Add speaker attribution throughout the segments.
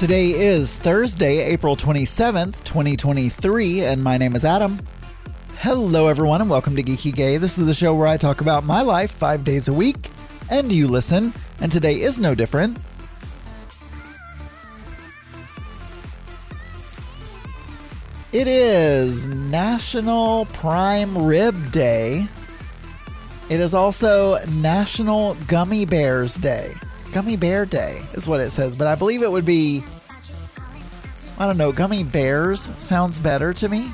Speaker 1: Today is Thursday, April 27th, 2023, and my name is Adam. Hello, everyone, and welcome to Geeky Gay. This is the show where I talk about my life five days a week, and you listen, and today is no different. It is National Prime Rib Day. It is also National Gummy Bears Day. Gummy Bear Day is what it says, but I believe it would be. I don't know. Gummy Bears sounds better to me.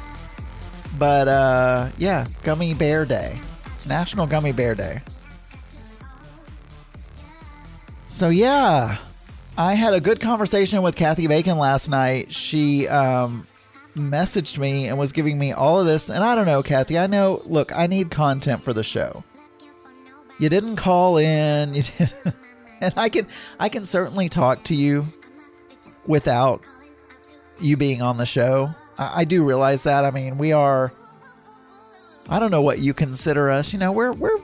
Speaker 1: But uh, yeah, Gummy Bear Day. National Gummy Bear Day. So yeah, I had a good conversation with Kathy Bacon last night. She um, messaged me and was giving me all of this. And I don't know, Kathy, I know, look, I need content for the show. You didn't call in. You did and I can I can certainly talk to you without you being on the show. I, I do realize that. I mean, we are I don't know what you consider us. You know, we're we're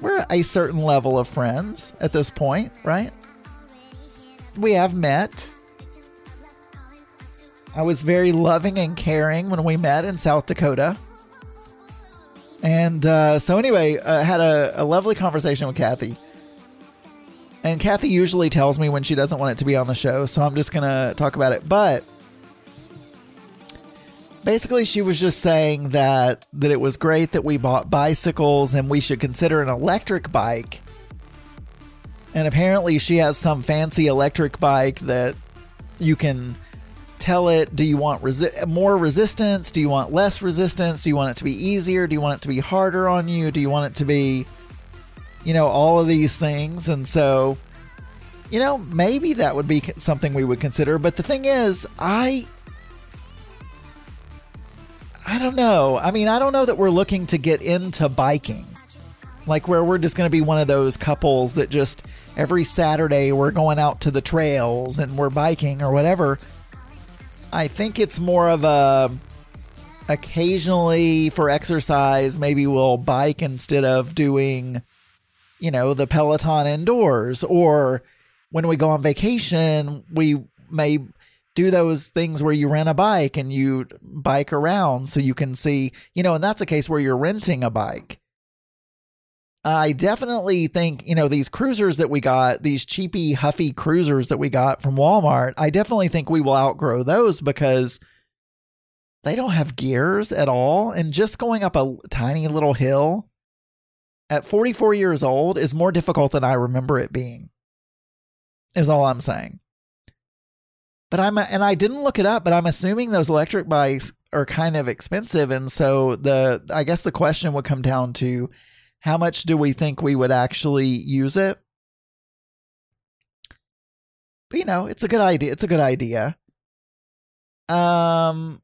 Speaker 1: we're a certain level of friends at this point, right? We have met. I was very loving and caring when we met in South Dakota. And uh, so, anyway, I had a, a lovely conversation with Kathy. And Kathy usually tells me when she doesn't want it to be on the show, so I'm just going to talk about it. But basically she was just saying that that it was great that we bought bicycles and we should consider an electric bike. And apparently she has some fancy electric bike that you can tell it do you want resi- more resistance do you want less resistance do you want it to be easier do you want it to be harder on you do you want it to be you know all of these things. And so you know maybe that would be something we would consider. But the thing is i i don't know. I mean i don't know that we're looking to get into biking. Like where we're just going to be one of those couples that just every saturday we're going out to the trails and we're biking or whatever. I think it's more of a occasionally for exercise, maybe we'll bike instead of doing, you know, the Peloton indoors. Or when we go on vacation, we may do those things where you rent a bike and you bike around so you can see, you know, and that's a case where you're renting a bike. I definitely think, you know, these cruisers that we got, these cheapy, huffy cruisers that we got from Walmart, I definitely think we will outgrow those because they don't have gears at all. And just going up a tiny little hill at 44 years old is more difficult than I remember it being, is all I'm saying. But I'm, and I didn't look it up, but I'm assuming those electric bikes are kind of expensive. And so the, I guess the question would come down to, how much do we think we would actually use it? But you know, it's a good idea. It's a good idea. Um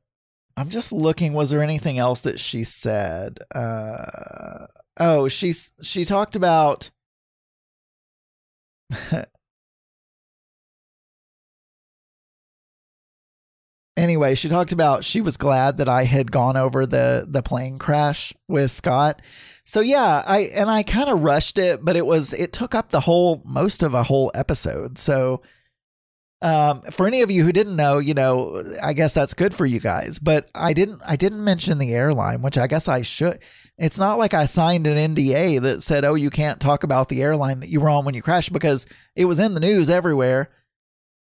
Speaker 1: I'm just looking was there anything else that she said? Uh oh, she's she talked about anyway, she talked about she was glad that I had gone over the the plane crash with Scott. So yeah, I and I kind of rushed it, but it was it took up the whole most of a whole episode. So um, for any of you who didn't know, you know, I guess that's good for you guys. But I didn't I didn't mention the airline, which I guess I should. It's not like I signed an NDA that said, "Oh, you can't talk about the airline that you were on when you crashed," because it was in the news everywhere.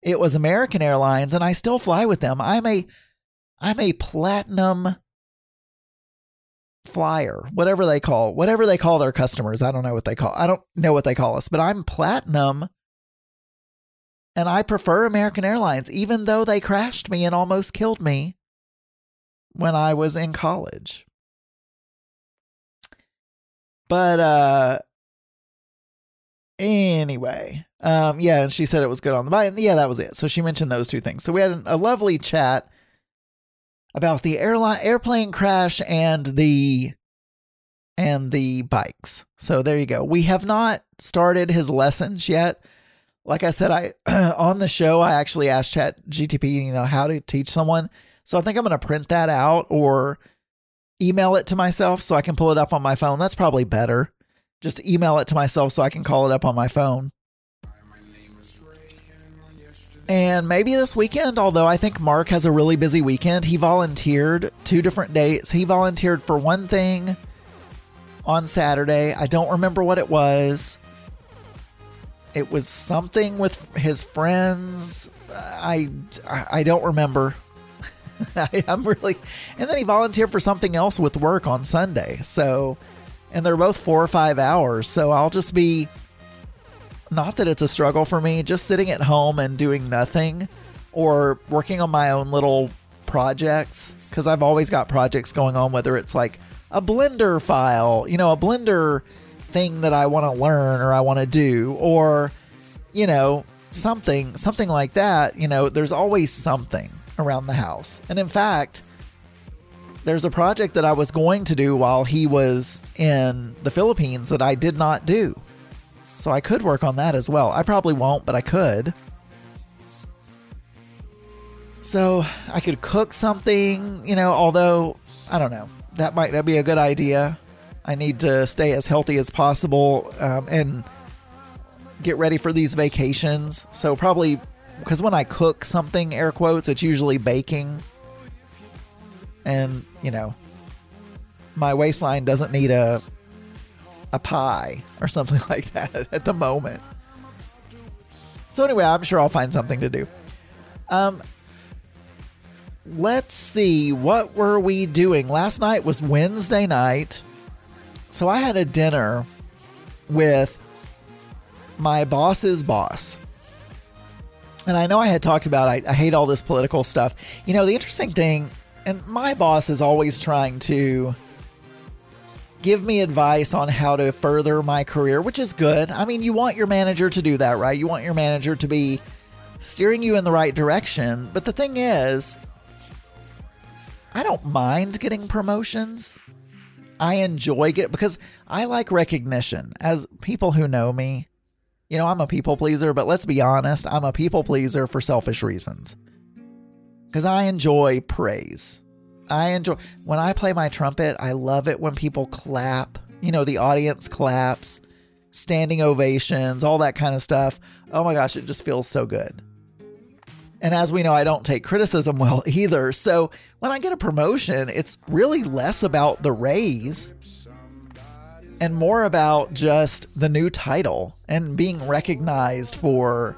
Speaker 1: It was American Airlines, and I still fly with them. I'm a I'm a platinum flyer, whatever they call, whatever they call their customers. I don't know what they call. I don't know what they call us, but I'm platinum and I prefer American Airlines even though they crashed me and almost killed me when I was in college. But uh anyway, um yeah, and she said it was good on the bike. Yeah, that was it. So she mentioned those two things. So we had a lovely chat about the airline airplane crash and the and the bikes. So there you go. We have not started his lessons yet. Like I said, I on the show I actually asked Chat GTP, you know, how to teach someone. So I think I'm going to print that out or email it to myself so I can pull it up on my phone. That's probably better. Just email it to myself so I can call it up on my phone. And maybe this weekend, although I think Mark has a really busy weekend, he volunteered two different dates. He volunteered for one thing on Saturday. I don't remember what it was. It was something with his friends. I, I don't remember. I, am really. And then he volunteered for something else with work on Sunday. So, and they're both four or five hours. So I'll just be not that it's a struggle for me, just sitting at home and doing nothing or working on my own little projects because I've always got projects going on, whether it's like a Blender file, you know, a Blender thing that I want to learn or I want to do, or, you know, something, something like that. You know, there's always something around the house. And in fact, there's a project that I was going to do while he was in the Philippines that I did not do. So I could work on that as well. I probably won't, but I could. So I could cook something, you know, although I don't know. That might not be a good idea. I need to stay as healthy as possible um, and get ready for these vacations. So probably because when I cook something, air quotes, it's usually baking. And, you know, my waistline doesn't need a a pie or something like that at the moment. So anyway, I'm sure I'll find something to do. Um, let's see, what were we doing? Last night was Wednesday night. So I had a dinner with my boss's boss. And I know I had talked about I, I hate all this political stuff. You know, the interesting thing, and my boss is always trying to give me advice on how to further my career, which is good. I mean, you want your manager to do that, right? You want your manager to be steering you in the right direction. But the thing is, I don't mind getting promotions. I enjoy it because I like recognition. As people who know me, you know, I'm a people pleaser, but let's be honest, I'm a people pleaser for selfish reasons. Because I enjoy praise. I enjoy when I play my trumpet. I love it when people clap. You know, the audience claps, standing ovations, all that kind of stuff. Oh my gosh, it just feels so good. And as we know, I don't take criticism well either. So when I get a promotion, it's really less about the raise and more about just the new title and being recognized for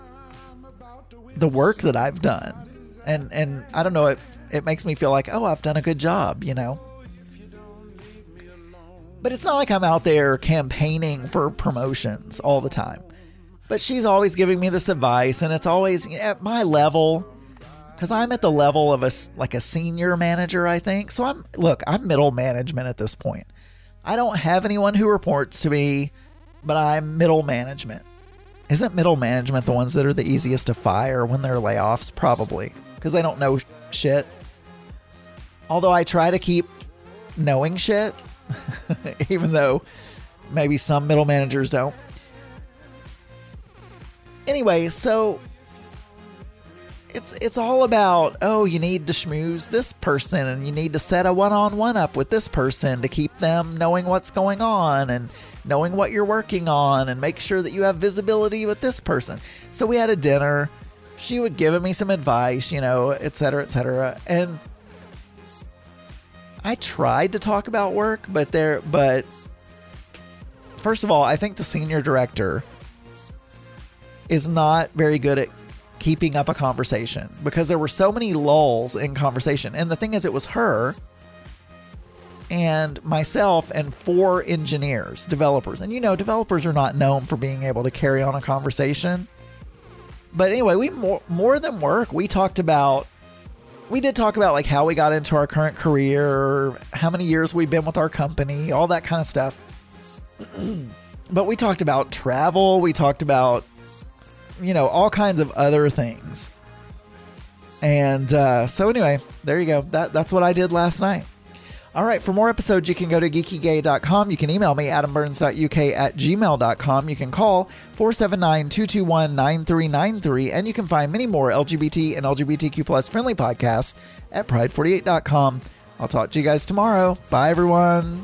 Speaker 1: the work that I've done. And and I don't know, it it makes me feel like, oh, I've done a good job, you know? But it's not like I'm out there campaigning for promotions all the time. But she's always giving me this advice, and it's always at my level, because I'm at the level of a like a senior manager, I think. So I'm look, I'm middle management at this point. I don't have anyone who reports to me, but I'm middle management. Isn't middle management the ones that are the easiest to fire when there are layoffs? Probably, because they don't know shit. Although I try to keep knowing shit, even though maybe some middle managers don't. Anyway, so it's it's all about oh you need to schmooze this person and you need to set a one-on-one up with this person to keep them knowing what's going on and knowing what you're working on and make sure that you have visibility with this person. So we had a dinner. She would give me some advice you know et cetera et cetera. And I tried to talk about work, but there, but first of all, I think the senior director is not very good at keeping up a conversation because there were so many lulls in conversation. And the thing is, it was her and myself and four engineers, developers. And you know, developers are not known for being able to carry on a conversation. But anyway, we more, more than work, we talked about we did talk about like how we got into our current career, how many years we've been with our company, all that kind of stuff. but we talked about travel, we talked about you know, all kinds of other things. And uh, so anyway, there you go. That that's what I did last night. All right, for more episodes, you can go to geekygay.com. You can email me, adamburns.uk at gmail.com. You can call 479 221 9393. And you can find many more LGBT and LGBTQ plus friendly podcasts at pride48.com. I'll talk to you guys tomorrow. Bye, everyone.